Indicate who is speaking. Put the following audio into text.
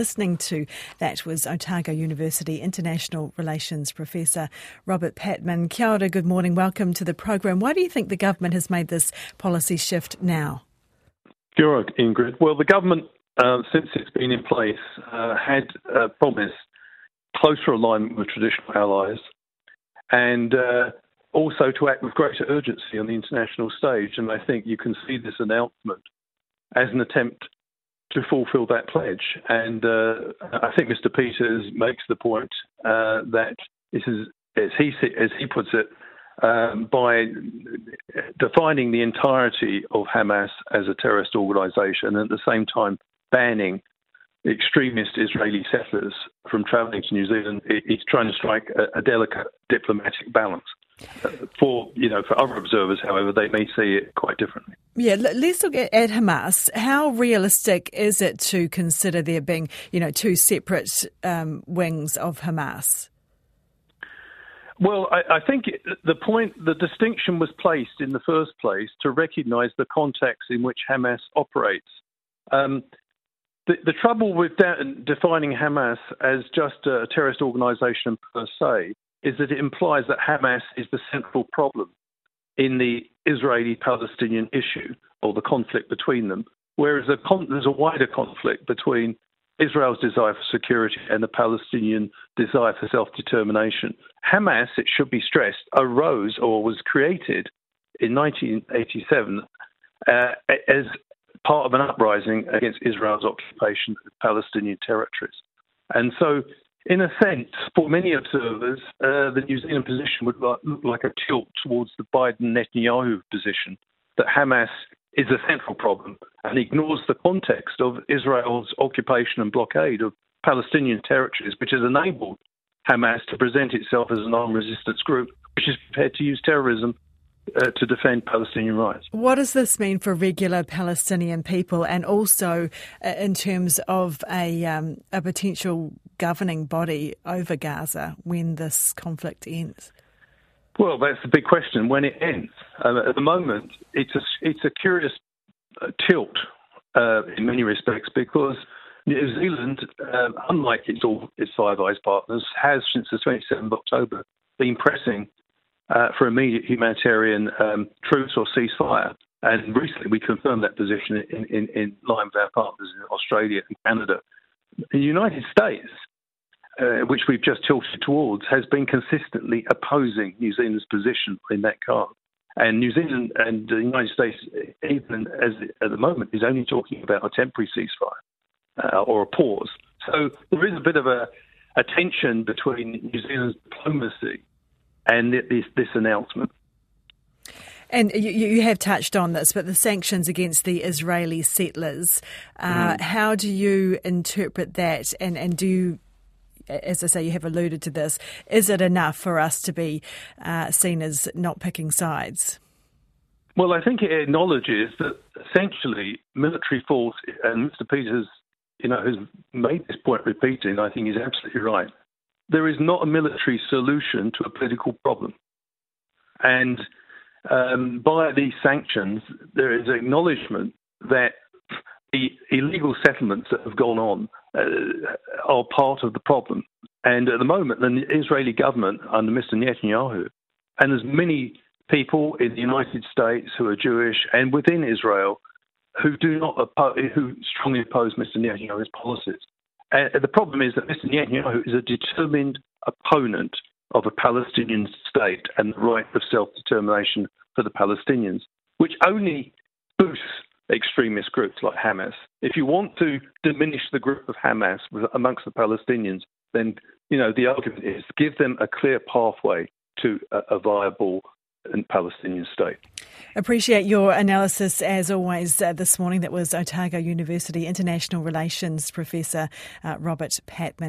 Speaker 1: Listening to that was Otago University International Relations Professor Robert Patman. Kia ora, good morning, welcome to the program. Why do you think the government has made this policy shift now?
Speaker 2: Kia ora, Ingrid. Well, the government, uh, since it's been in place, uh, had uh, promised closer alignment with traditional allies and uh, also to act with greater urgency on the international stage. And I think you can see this announcement as an attempt to fulfil that pledge. And uh, I think Mr. Peters makes the point uh, that this is, as he as he puts it, um, by defining the entirety of Hamas as a terrorist organisation, and at the same time banning extremist Israeli settlers from travelling to New Zealand, he's trying to strike a, a delicate diplomatic balance. For you know, for other observers, however, they may see it quite differently.
Speaker 1: Yeah, let's look at, at Hamas. How realistic is it to consider there being, you know, two separate um, wings of Hamas?
Speaker 2: Well, I, I, think the point, the distinction was placed in the first place to recognise the context in which Hamas operates. Um, the, the, trouble with de- defining Hamas as just a terrorist organisation per se is that it implies that Hamas is the central problem in the Israeli Palestinian issue or the conflict between them, whereas there's a wider conflict between Israel's desire for security and the Palestinian desire for self determination. Hamas, it should be stressed, arose or was created in 1987 uh, as part of an uprising against Israel's occupation of Palestinian territories. And so in a sense, for many observers, uh, the New Zealand position would look like a tilt towards the Biden Netanyahu position that Hamas is a central problem and ignores the context of Israel's occupation and blockade of Palestinian territories, which has enabled Hamas to present itself as an armed resistance group which is prepared to use terrorism uh, to defend Palestinian rights.
Speaker 1: What does this mean for regular Palestinian people and also uh, in terms of a, um, a potential governing body over Gaza when this conflict ends?
Speaker 2: Well, that's the big question when it ends. Uh, at the moment, it's a, it's a curious uh, tilt uh, in many respects because New Zealand, um, unlike its, all, its Five Eyes partners, has since the 27th of October been pressing uh, for immediate humanitarian um, truce or ceasefire. And recently we confirmed that position in, in, in line with our partners in Australia and Canada. The United States uh, which we've just tilted towards, has been consistently opposing New Zealand's position in that card. And New Zealand and the United States, even as at the moment, is only talking about a temporary ceasefire uh, or a pause. So there is a bit of a, a tension between New Zealand's diplomacy and this, this announcement.
Speaker 1: And you, you, have touched on this, but the sanctions against the Israeli settlers, uh, mm. how do you interpret that? And, and do you as I say, you have alluded to this. Is it enough for us to be uh, seen as not picking sides?
Speaker 2: Well, I think it acknowledges that essentially military force, and Mr. Peters, you know, has made this point repeating. I think he's absolutely right. There is not a military solution to a political problem, and um, by these sanctions, there is acknowledgement that the illegal settlements that have gone on uh, are part of the problem. And at the moment, the Israeli government under Mr. Netanyahu, and there's many people in the United States who are Jewish and within Israel who do not who strongly oppose Mr. Netanyahu's policies. And the problem is that Mr. Netanyahu is a determined opponent of a Palestinian state and the right of self-determination for the Palestinians, which only boosts extremist groups like Hamas. If you want to diminish the group of Hamas amongst the Palestinians, then you know the argument is give them a clear pathway to a, a viable Palestinian state.
Speaker 1: Appreciate your analysis as always uh, this morning. That was Otago University International Relations Professor uh, Robert Patman.